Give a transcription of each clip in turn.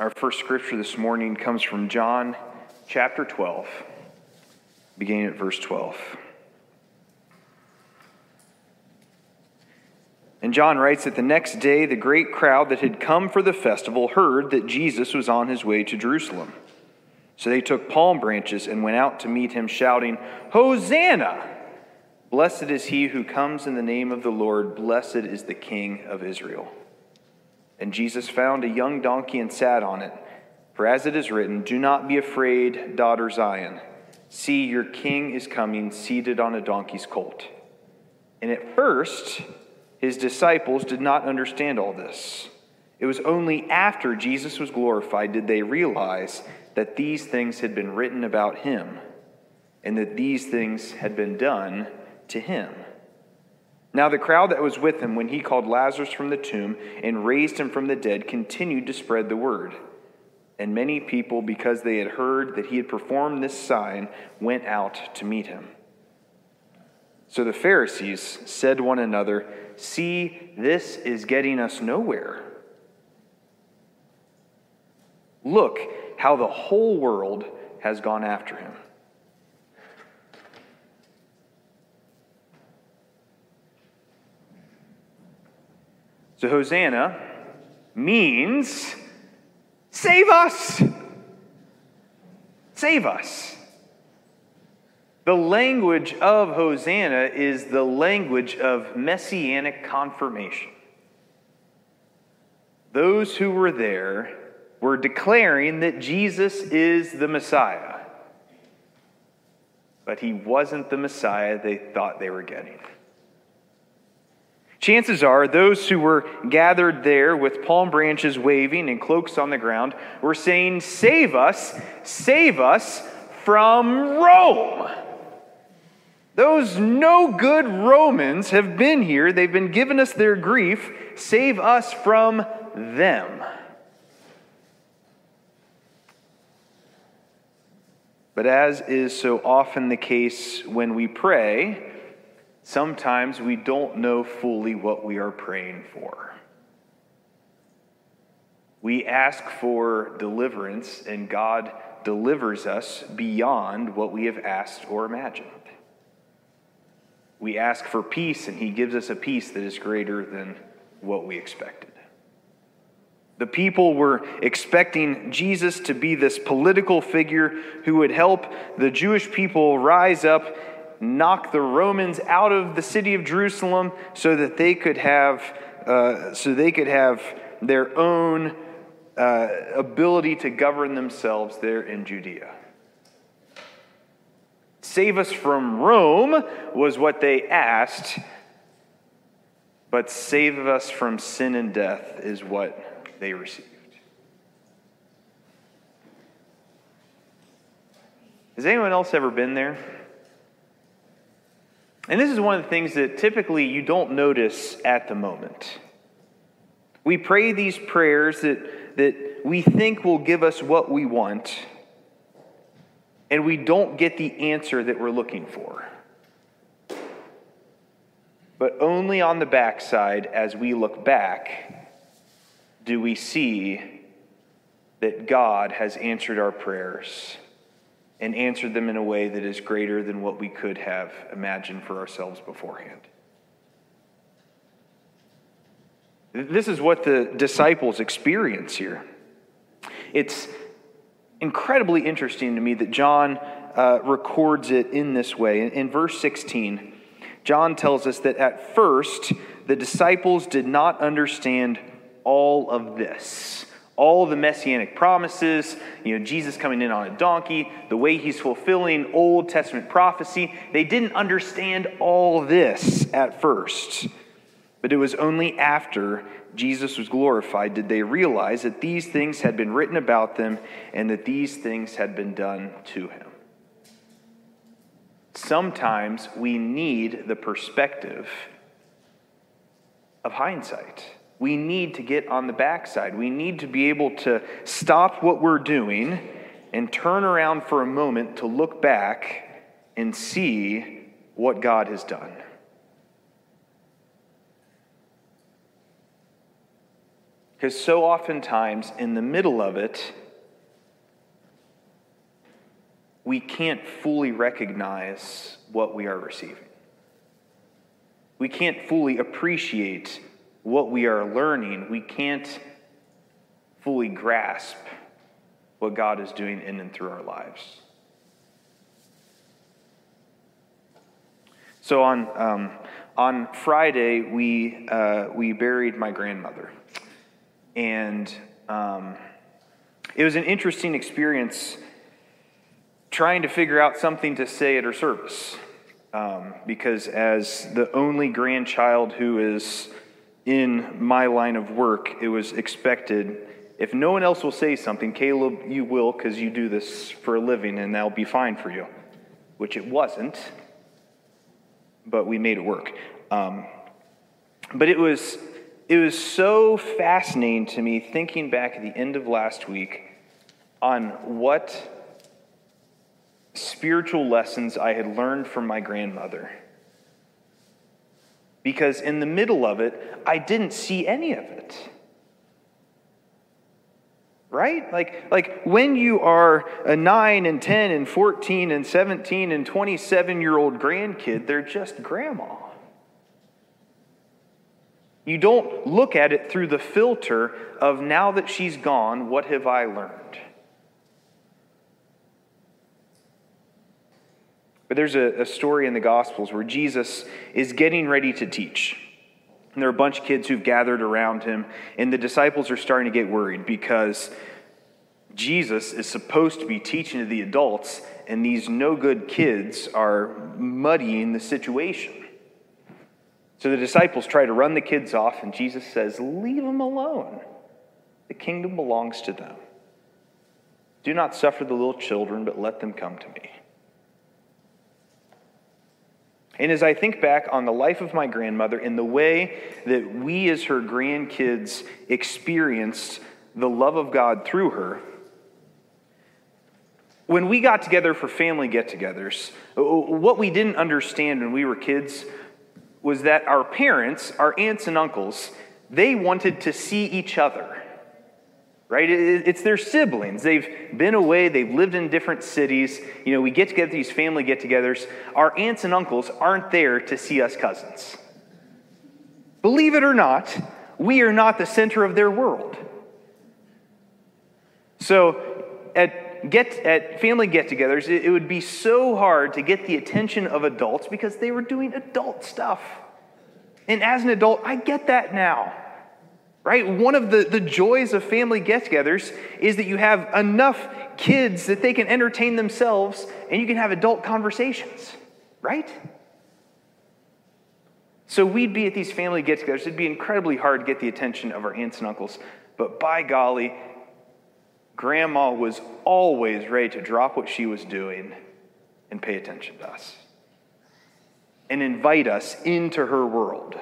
Our first scripture this morning comes from John chapter 12, beginning at verse 12. And John writes that the next day the great crowd that had come for the festival heard that Jesus was on his way to Jerusalem. So they took palm branches and went out to meet him, shouting, Hosanna! Blessed is he who comes in the name of the Lord, blessed is the King of Israel. And Jesus found a young donkey and sat on it. For as it is written, Do not be afraid, daughter Zion. See, your king is coming, seated on a donkey's colt. And at first, his disciples did not understand all this. It was only after Jesus was glorified did they realize that these things had been written about him and that these things had been done to him. Now, the crowd that was with him when he called Lazarus from the tomb and raised him from the dead continued to spread the word. And many people, because they had heard that he had performed this sign, went out to meet him. So the Pharisees said to one another, See, this is getting us nowhere. Look how the whole world has gone after him. So, Hosanna means save us. Save us. The language of Hosanna is the language of messianic confirmation. Those who were there were declaring that Jesus is the Messiah, but he wasn't the Messiah they thought they were getting. Chances are those who were gathered there with palm branches waving and cloaks on the ground were saying, Save us, save us from Rome. Those no good Romans have been here. They've been giving us their grief. Save us from them. But as is so often the case when we pray, sometimes we don't know fully what we are praying for. We ask for deliverance, and God delivers us beyond what we have asked or imagined. We ask for peace, and He gives us a peace that is greater than what we expected. The people were expecting Jesus to be this political figure who would help the Jewish people rise up knock the Romans out of the city of Jerusalem so that they could have, uh, so they could have their own uh, ability to govern themselves there in Judea. Save us from Rome was what they asked, but save us from sin and death is what they received. Has anyone else ever been there? And this is one of the things that typically you don't notice at the moment. We pray these prayers that, that we think will give us what we want, and we don't get the answer that we're looking for. But only on the backside, as we look back, do we see that God has answered our prayers and answered them in a way that is greater than what we could have imagined for ourselves beforehand. This is what the disciples experience here. It's incredibly interesting to me that John uh, records it in this way. In, in verse 16, John tells us that at first the disciples did not understand all of this all the messianic promises, you know, Jesus coming in on a donkey, the way he's fulfilling Old Testament prophecy. They didn't understand all this at first. But it was only after Jesus was glorified did they realize that these things had been written about them and that these things had been done to him. Sometimes we need the perspective of hindsight. We need to get on the backside. We need to be able to stop what we're doing and turn around for a moment to look back and see what God has done. Because so oftentimes, in the middle of it, we can't fully recognize what we are receiving. We can't fully appreciate what we are learning. We can't fully grasp what God is doing in and through our lives. So on, um, on Friday, we, uh, we buried my grandmother. And um, it was an interesting experience trying to figure out something to say at her service. Um, because as the only grandchild who is in my line of work, it was expected if no one else will say something, Caleb, you will because you do this for a living and that'll be fine for you, which it wasn't, but we made it work. Um, but it was, it was so fascinating to me thinking back at the end of last week on what spiritual lessons I had learned from my grandmother. Because in the middle of it, I didn't see any of it. Right? Like, like when you are a 9 and 10 and 14 and 17 and 27 year old grandkid, they're just grandma. You don't look at it through the filter of now that she's gone, what have I learned? But there's a, a story in the Gospels where Jesus is getting ready to teach. And there are a bunch of kids who've gathered around him, and the disciples are starting to get worried because Jesus is supposed to be teaching to the adults, and these no good kids are muddying the situation. So the disciples try to run the kids off, and Jesus says, Leave them alone. The kingdom belongs to them. Do not suffer the little children, but let them come to me. And as I think back on the life of my grandmother and the way that we as her grandkids experienced the love of God through her, when we got together for family get togethers, uh, what we didn't understand when we were kids was that our parents, our aunts and uncles, they wanted to see each other right? It's their siblings. They've been away, they've lived in different cities. You know, we get together, these family get togethers. Our aunts and uncles aren't there to see us cousins. Believe it or not, we are not the center of their world. So, at, get, at family get togethers, it, it would be so hard to get the attention of adults because they were doing adult stuff. And as an adult, I get that now right? One of the, the joys of family get togethers is that you have enough kids that they can entertain themselves and you can have adult conversations, right? So we'd be at these family get togethers. It'd be incredibly hard to get the attention of our aunts and uncles. But by golly, grandma was always ready to drop what she was doing and pay attention to us and invite us into her world.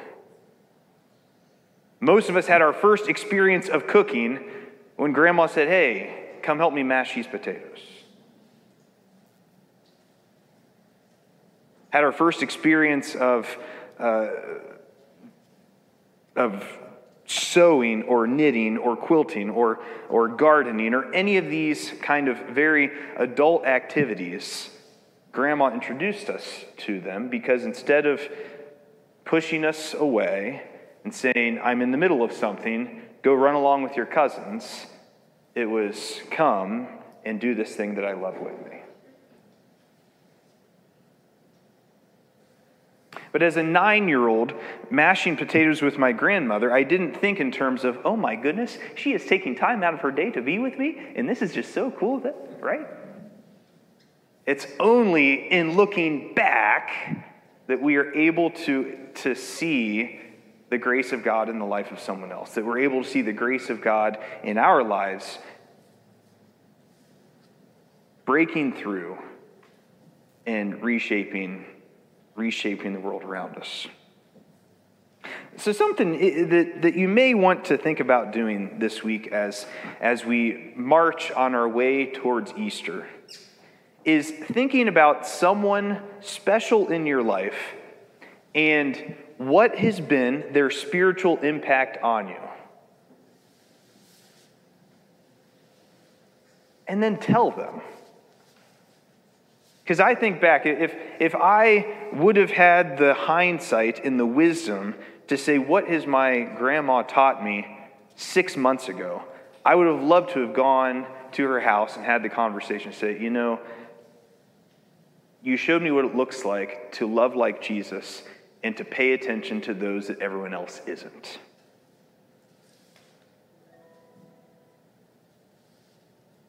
Most of us had our first experience of cooking when grandma said, Hey, come help me mash these potatoes. Had our first experience of, uh, of sewing or knitting or quilting or, or gardening or any of these kind of very adult activities. Grandma introduced us to them because instead of pushing us away, and saying, I'm in the middle of something, go run along with your cousins. It was, come and do this thing that I love with me. But as a nine year old mashing potatoes with my grandmother, I didn't think in terms of, oh my goodness, she is taking time out of her day to be with me, and this is just so cool, that, right? It's only in looking back that we are able to, to see the grace of God in the life of someone else, that we're able to see the grace of God in our lives breaking through and reshaping reshaping the world around us. So something that, that you may want to think about doing this week as, as we march on our way towards Easter is thinking about someone special in your life and what has been their spiritual impact on you? And then tell them. Because I think back, if, if I would have had the hindsight and the wisdom to say, What has my grandma taught me six months ago? I would have loved to have gone to her house and had the conversation say, You know, you showed me what it looks like to love like Jesus and to pay attention to those that everyone else isn't.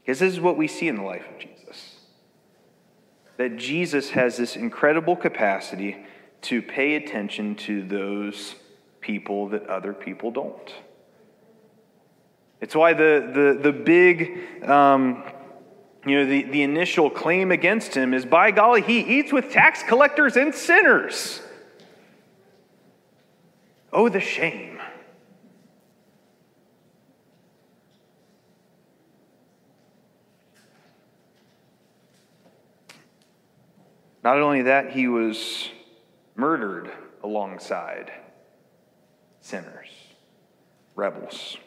Because this is what we see in the life of Jesus. That Jesus has this incredible capacity to pay attention to those people that other people don't. It's why the, the, the big, um, you know, the, the initial claim against him is by golly, he eats with tax collectors and sinners. Oh, the shame. Not only that, he was murdered alongside sinners, rebels.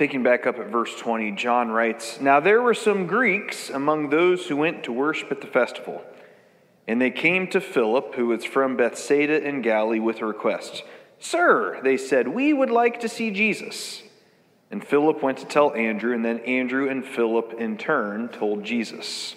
Picking back up at verse 20, John writes Now there were some Greeks among those who went to worship at the festival. And they came to Philip, who was from Bethsaida in Galilee, with a request. Sir, they said, we would like to see Jesus. And Philip went to tell Andrew, and then Andrew and Philip in turn told Jesus.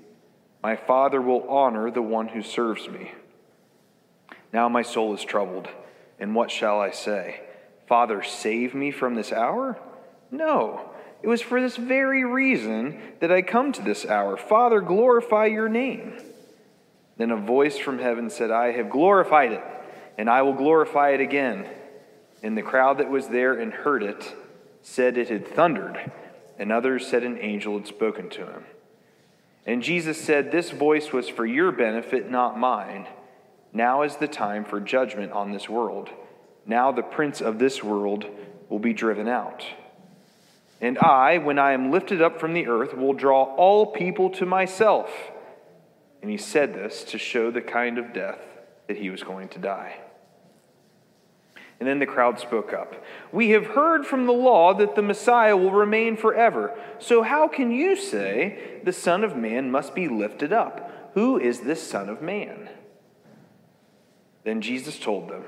My Father will honor the one who serves me. Now my soul is troubled, and what shall I say? Father, save me from this hour? No, it was for this very reason that I come to this hour. Father, glorify your name. Then a voice from heaven said, I have glorified it, and I will glorify it again. And the crowd that was there and heard it said it had thundered, and others said an angel had spoken to him. And Jesus said, This voice was for your benefit, not mine. Now is the time for judgment on this world. Now the prince of this world will be driven out. And I, when I am lifted up from the earth, will draw all people to myself. And he said this to show the kind of death that he was going to die. And then the crowd spoke up. We have heard from the law that the Messiah will remain forever. So how can you say the Son of Man must be lifted up? Who is this Son of Man? Then Jesus told them,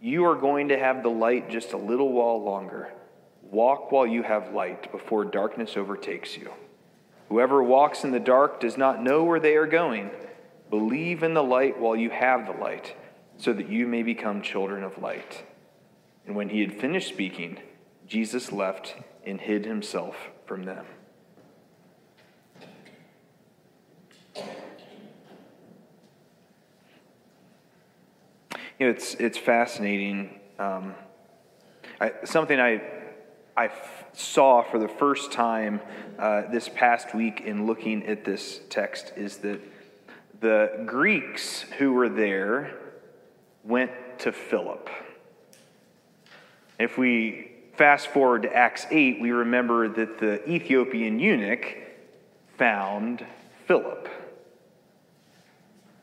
You are going to have the light just a little while longer. Walk while you have light before darkness overtakes you. Whoever walks in the dark does not know where they are going. Believe in the light while you have the light, so that you may become children of light. And when he had finished speaking, Jesus left and hid himself from them. You know, it's, it's fascinating. Um, I, something I, I f- saw for the first time uh, this past week in looking at this text is that the Greeks who were there went to Philip. If we fast forward to Acts 8, we remember that the Ethiopian eunuch found Philip.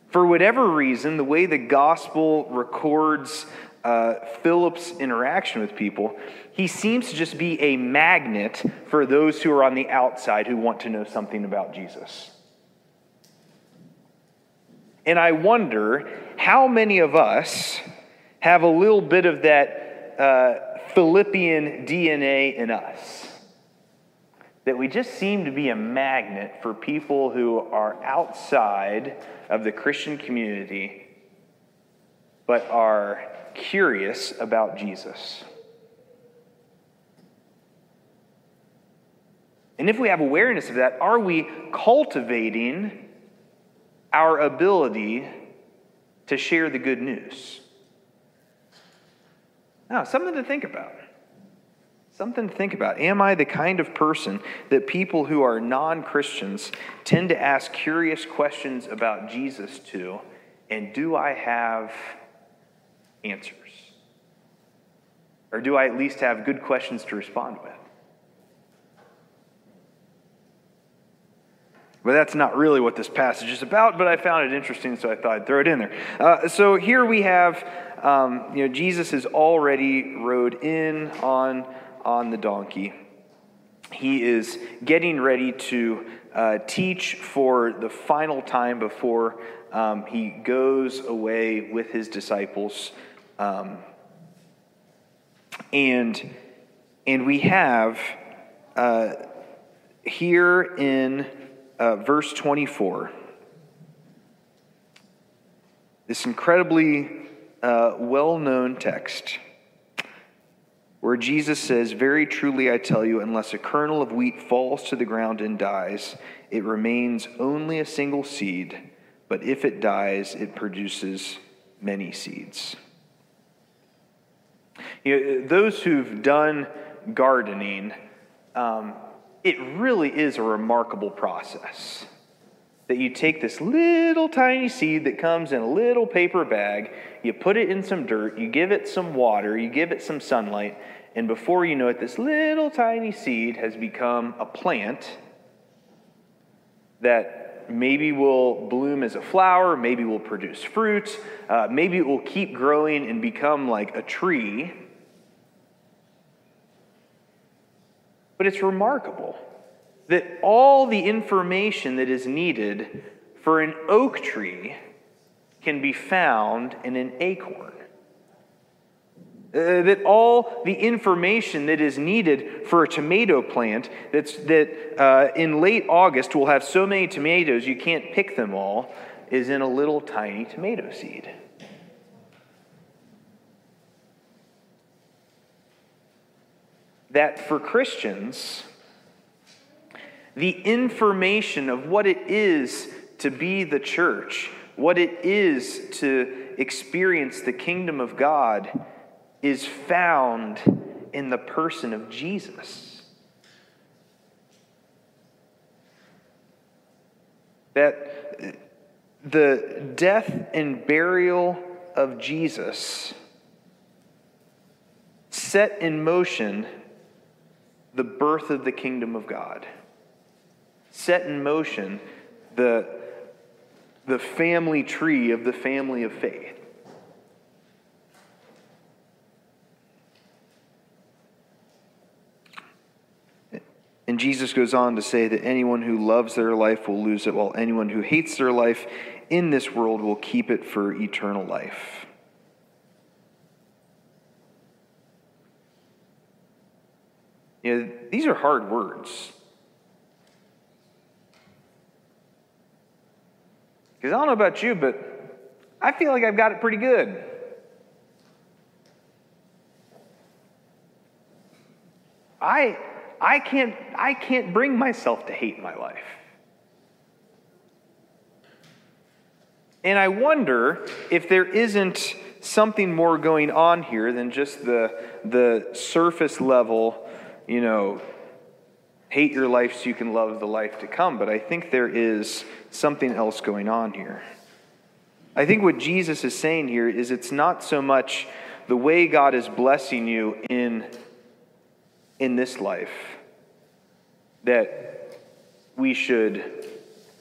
For whatever reason, the way the gospel records uh, Philip's interaction with people, he seems to just be a magnet for those who are on the outside who want to know something about Jesus. And I wonder how many of us have a little bit of that uh, Philippian DNA in us. That we just seem to be a magnet for people who are outside of the Christian community but are curious about Jesus. And if we have awareness of that, are we cultivating our ability to share the good news? Now, something to think about. Something to think about. Am I the kind of person that people who are non Christians tend to ask curious questions about Jesus to? And do I have answers? Or do I at least have good questions to respond with? But that's not really what this passage is about, but I found it interesting, so I thought I'd throw it in there. Uh, so here we have, um, you know, Jesus has already rode in on, on the donkey. He is getting ready to uh, teach for the final time before um, he goes away with his disciples. Um, and, and we have uh, here in uh, verse 24. This incredibly well known text where Jesus says, Very truly I tell you, unless a kernel of wheat falls to the ground and dies, it remains only a single seed, but if it dies, it produces many seeds. You know, those who've done gardening, um, it really is a remarkable process. That you take this little tiny seed that comes in a little paper bag, you put it in some dirt, you give it some water, you give it some sunlight, and before you know it, this little tiny seed has become a plant that maybe will bloom as a flower, maybe will produce fruit, uh, maybe it will keep growing and become like a tree. But it's remarkable that all the information that is needed for an oak tree can be found in an acorn. Uh, that all the information that is needed for a tomato plant that's, that uh, in late August will have so many tomatoes you can't pick them all is in a little tiny tomato seed. that for Christians, the information of what it is to be the church, what it is to experience the kingdom of God, is found in the person of Jesus. That the death and burial of Jesus set in motion the birth of the kingdom of God, set in motion the, the family tree of the family of faith. And Jesus goes on to say that anyone who loves their life will lose it, while anyone who hates their life in this world will keep it for eternal life. You know, these are hard words. Because I don't know about you, but I feel like I've got it pretty good. I, I, can't, I can't bring myself to hate my life. And I wonder if there isn't something more going on here than just the, the surface level you know, hate your life so you can love the life to come. But I think there is something else going on here. I think what Jesus is saying here is it's not so much the way God is blessing you in, in this life that we should,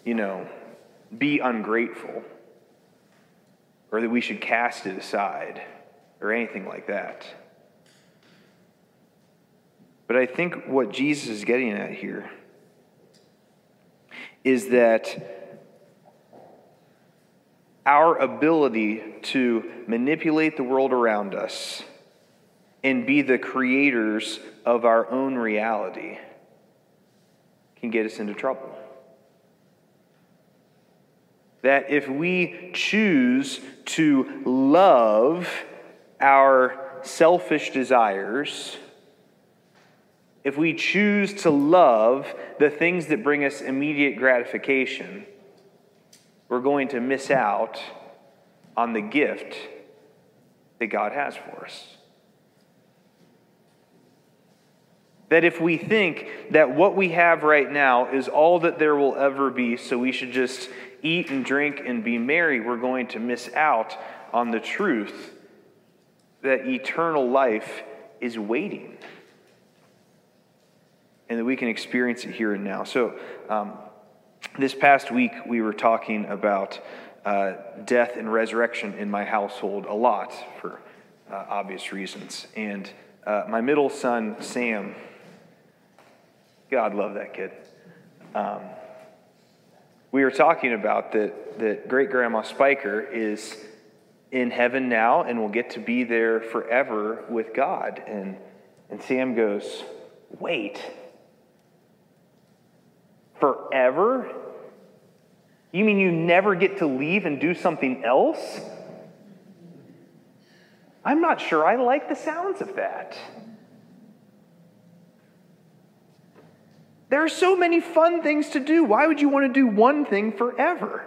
you know, be ungrateful or that we should cast it aside or anything like that. But I think what Jesus is getting at here is that our ability to manipulate the world around us and be the creators of our own reality can get us into trouble. That if we choose to love our selfish desires, if we choose to love the things that bring us immediate gratification, we're going to miss out on the gift that God has for us. That if we think that what we have right now is all that there will ever be, so we should just eat and drink and be merry, we're going to miss out on the truth that eternal life is waiting and that we can experience it here and now. So, um, this past week, we were talking about uh, death and resurrection in my household a lot for uh, obvious reasons. And uh, my middle son, Sam, God love that kid. Um, we were talking about that, that great grandma Spiker is in heaven now and will get to be there forever with God. And, and Sam goes, Wait, forever? You mean you never get to leave and do something else? I'm not sure I like the sounds of that. There are so many fun things to do. Why would you want to do one thing forever?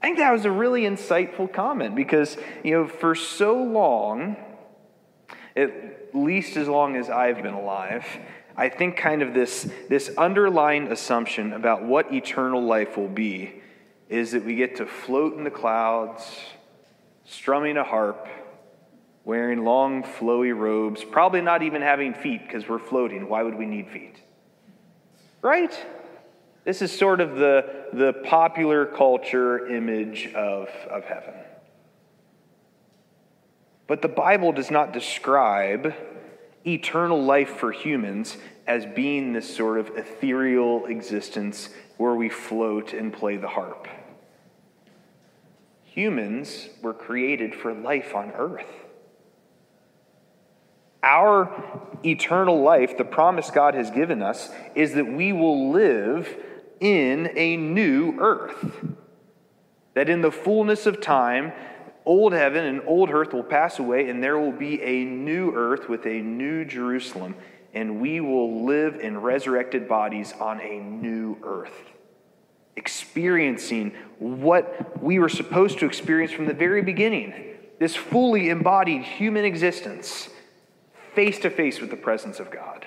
I think that was a really insightful comment because, you know, for so long, at least as long as I've been alive, I think kind of this, this underlying assumption about what eternal life will be is that we get to float in the clouds, strumming a harp, wearing long, flowy robes, probably not even having feet because we're floating. Why would we need feet? Right? This is sort of the, the popular culture image of, of heaven. But the Bible does not describe eternal life for humans as being this sort of ethereal existence where we float and play the harp. Humans were created for life on earth. Our eternal life, the promise God has given us, is that we will live in a new earth. That in the fullness of time, old heaven and old earth will pass away, and there will be a new earth with a new Jerusalem, and we will live in resurrected bodies on a new earth, experiencing what we were supposed to experience from the very beginning this fully embodied human existence, face to face with the presence of God.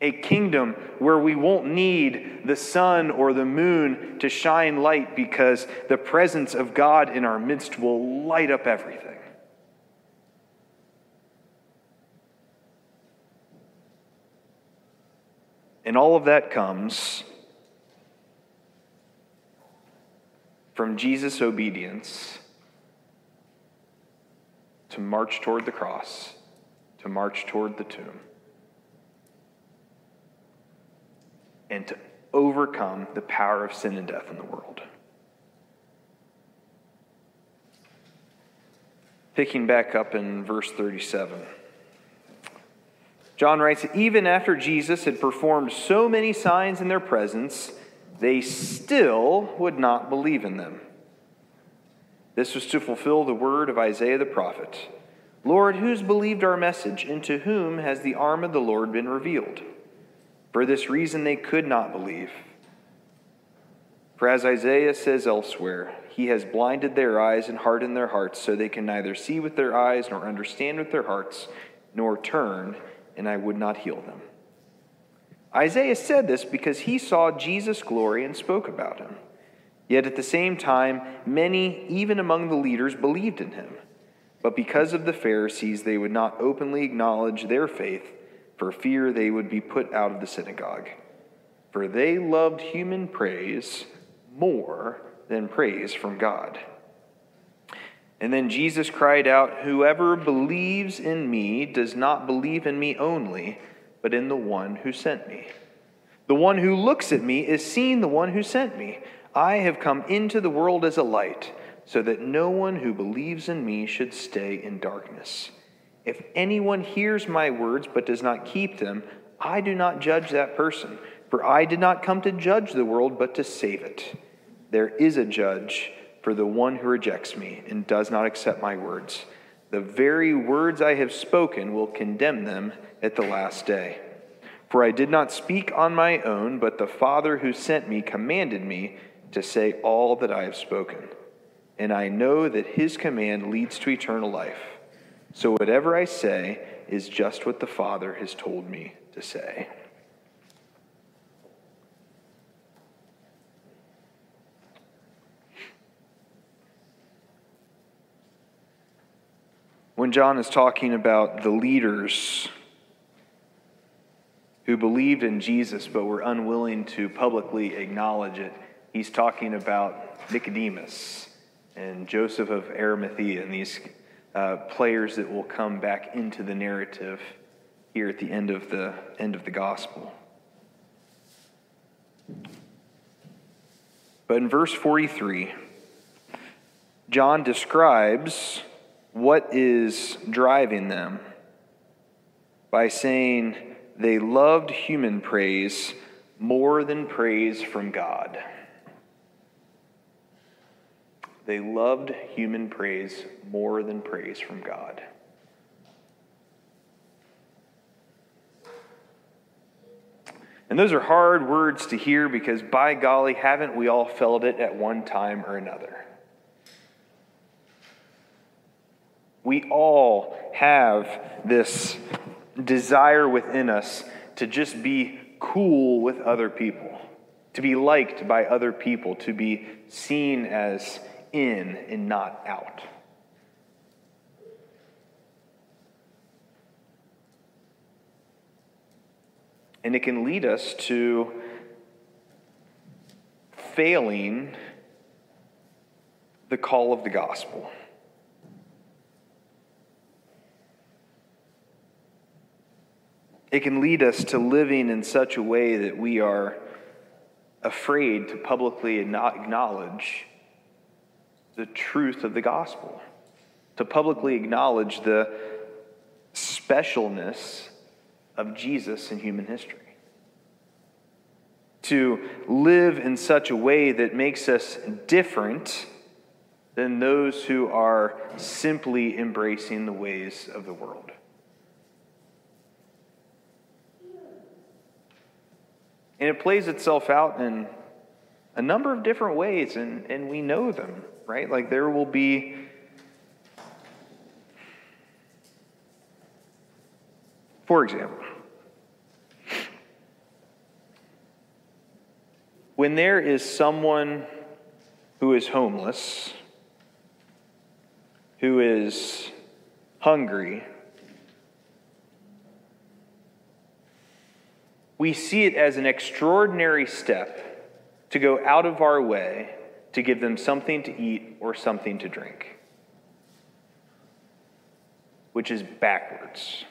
A kingdom where we won't need the sun or the moon to shine light because the presence of God in our midst will light up everything. And all of that comes from Jesus' obedience to march toward the cross, to march toward the tomb. And to overcome the power of sin and death in the world. Picking back up in verse 37. John writes, Even after Jesus had performed so many signs in their presence, they still would not believe in them. This was to fulfill the word of Isaiah the prophet Lord, who's believed our message, and to whom has the arm of the Lord been revealed? For this reason, they could not believe. For as Isaiah says elsewhere, he has blinded their eyes and hardened their hearts, so they can neither see with their eyes nor understand with their hearts, nor turn, and I would not heal them. Isaiah said this because he saw Jesus' glory and spoke about him. Yet at the same time, many, even among the leaders, believed in him. But because of the Pharisees, they would not openly acknowledge their faith for fear they would be put out of the synagogue. For they loved human praise more than praise from God. And then Jesus cried out, Whoever believes in me does not believe in me only, but in the one who sent me. The one who looks at me is seeing the one who sent me. I have come into the world as a light, so that no one who believes in me should stay in darkness. If anyone hears my words but does not keep them, I do not judge that person, for I did not come to judge the world but to save it. There is a judge for the one who rejects me and does not accept my words. The very words I have spoken will condemn them at the last day. For I did not speak on my own, but the Father who sent me commanded me to say all that I have spoken. And I know that his command leads to eternal life. So whatever I say is just what the Father has told me to say. When John is talking about the leaders who believed in Jesus but were unwilling to publicly acknowledge it. He's talking about Nicodemus and Joseph of Arimathea and these uh, players that will come back into the narrative here at the end of the end of the gospel. But in verse 43, John describes what is driving them by saying, they loved human praise more than praise from God. They loved human praise more than praise from God. And those are hard words to hear because, by golly, haven't we all felt it at one time or another? We all have this desire within us to just be cool with other people, to be liked by other people, to be seen as in and not out. And it can lead us to failing the call of the gospel. It can lead us to living in such a way that we are afraid to publicly acknowledge the truth of the gospel, to publicly acknowledge the specialness of Jesus in human history. To live in such a way that makes us different than those who are simply embracing the ways of the world. And it plays itself out in a number of different ways, and, and we know them, right? Like there will be. For example, when there is someone who is homeless, who is hungry, we see it as an extraordinary step to go out of our way to give them something to eat or something to drink, which is backwards.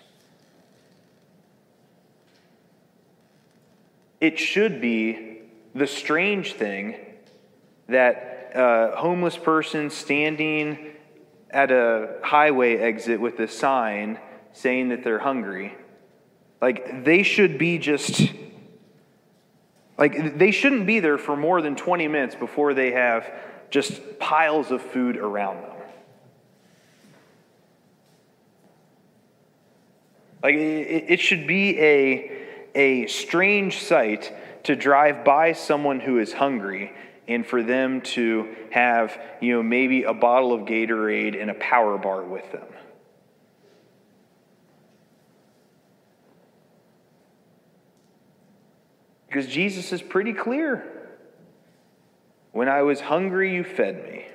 It should be the strange thing that a homeless person standing at a highway exit with a sign saying that they're hungry like, they should be just, like, they shouldn't be there for more than 20 minutes before they have just piles of food around them. Like, it, should be a, a strange sight to drive by someone who is hungry and for them to have, you know, maybe a bottle of Gatorade and a power bar with them. Because Jesus is pretty clear. When I was hungry, you fed me.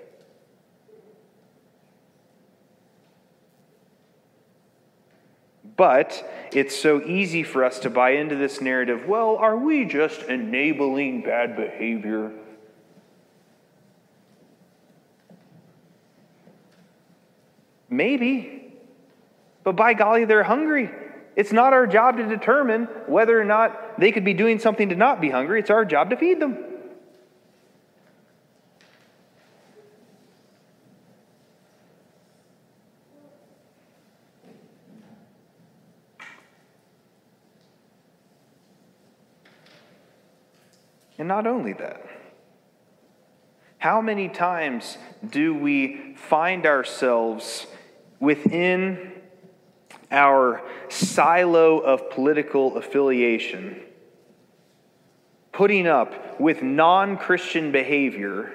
But it's so easy for us to buy into this narrative well, are we just enabling bad behavior? Maybe. But by golly, they're hungry. It's not our job to determine whether or not they could be doing something to not be hungry. It's our job to feed them. And not only that, how many times do we find ourselves within our silo of political affiliation, putting up with non Christian behavior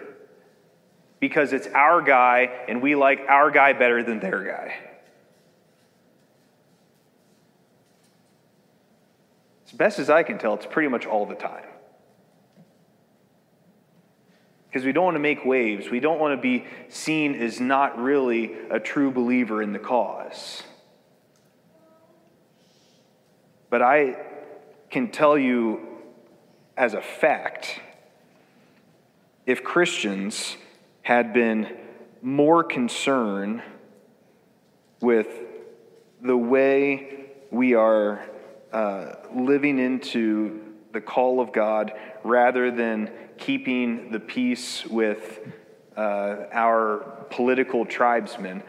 because it's our guy and we like our guy better than their guy. As best as I can tell, it's pretty much all the time. Because we don't want to make waves. We don't want to be seen as not really a true believer in the cause. But I can tell you as a fact if Christians had been more concerned with the way we are uh, living into the call of God rather than keeping the peace with uh, our political tribesmen,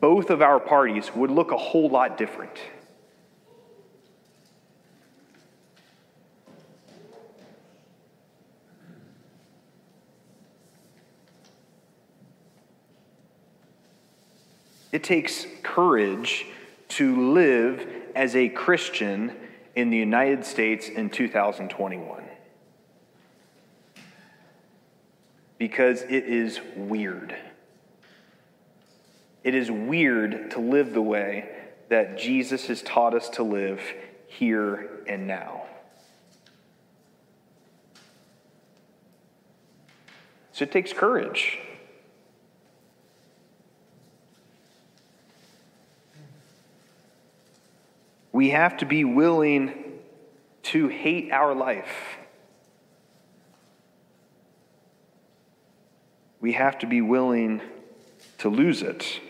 both of our parties would look a whole lot different. It takes courage to live as a Christian in the United States in 2021. Because it is weird. It is weird to live the way that Jesus has taught us to live here and now. So it takes courage. We have to be willing to hate our life. We have to be willing to lose it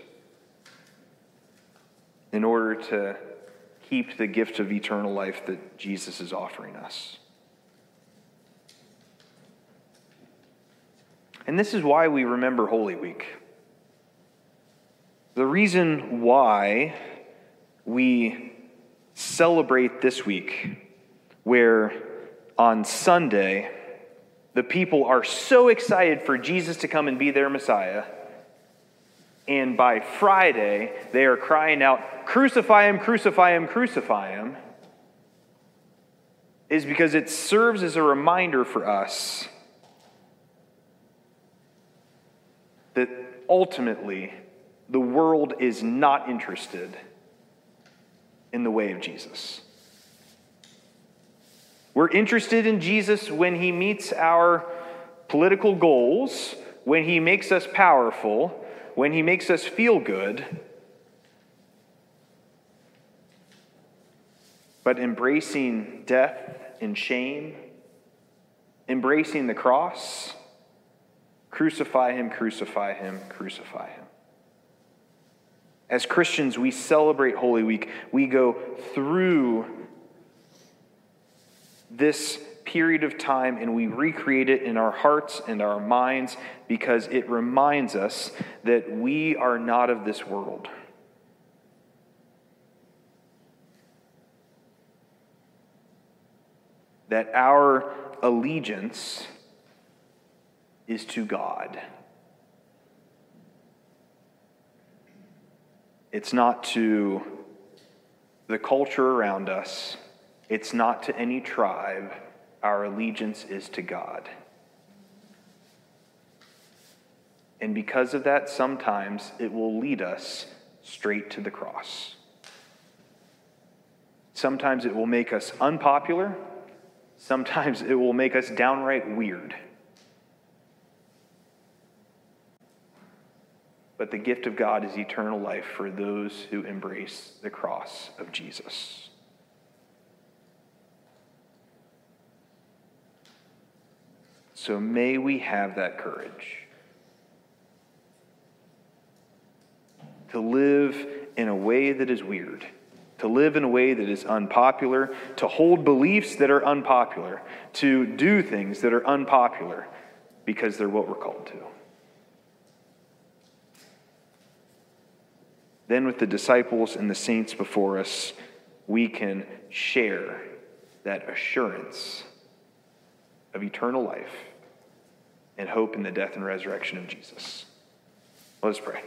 in order to keep the gift of eternal life that Jesus is offering us. And this is why we remember Holy Week. The reason why we celebrate this week, where on Sunday, the people are so excited for Jesus to come and be their Messiah. And by Friday, they are crying out, Crucify him, crucify him, crucify him, is because it serves as a reminder for us that ultimately the world is not interested in the way of Jesus. We're interested in Jesus when he meets our political goals, when he makes us powerful, when he makes us feel good. But embracing death and shame, embracing the cross, crucify him, crucify him, crucify him. As Christians, we celebrate Holy Week. We go through this period of time and we recreate it in our hearts and our minds because it reminds us that we are not of this world. That our allegiance is to God. It's not to the culture around us. It's not to any tribe. Our allegiance is to God. And because of that, sometimes it will lead us straight to the cross. Sometimes it will make us unpopular. Sometimes it will make us downright weird. But the gift of God is eternal life for those who embrace the cross of Jesus. So may we have that courage to live in a way that is weird, to live in a way that is unpopular, to hold beliefs that are unpopular, to do things that are unpopular because they're what we're called to. then with the disciples and the saints before us, we can share that assurance of eternal life and hope in the death and resurrection of Jesus. Let us pray.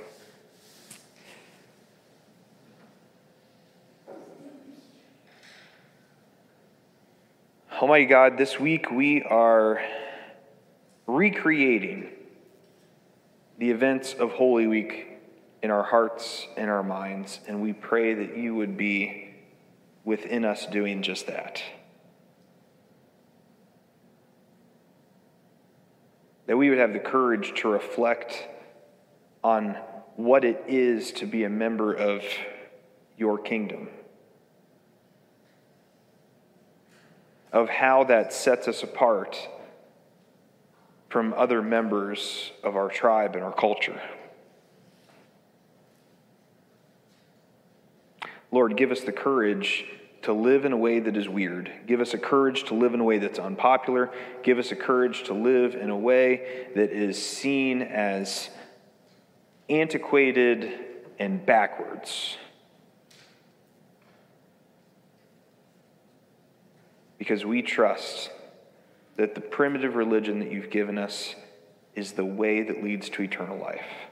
Almighty God, this week we are recreating the events of Holy Week in our hearts and our minds, and we pray that you would be within us doing just that. That we would have the courage to reflect on what it is to be a member of your kingdom, of how that sets us apart from other members of our tribe and our culture. Lord, give us the courage to live in a way that is weird. Give us a courage to live in a way that's unpopular. Give us a courage to live in a way that is seen as antiquated and backwards. Because we trust that the primitive religion that you've given us is the way that leads to eternal life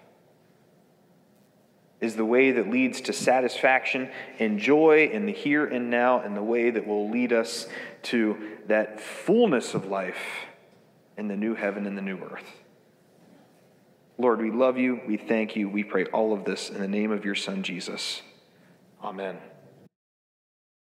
is the way that leads to satisfaction and joy in the here and now, and the way that will lead us to that fullness of life in the new heaven and the new earth. Lord, we love you. We thank you. We pray all of this in the name of your Son, Jesus. Amen.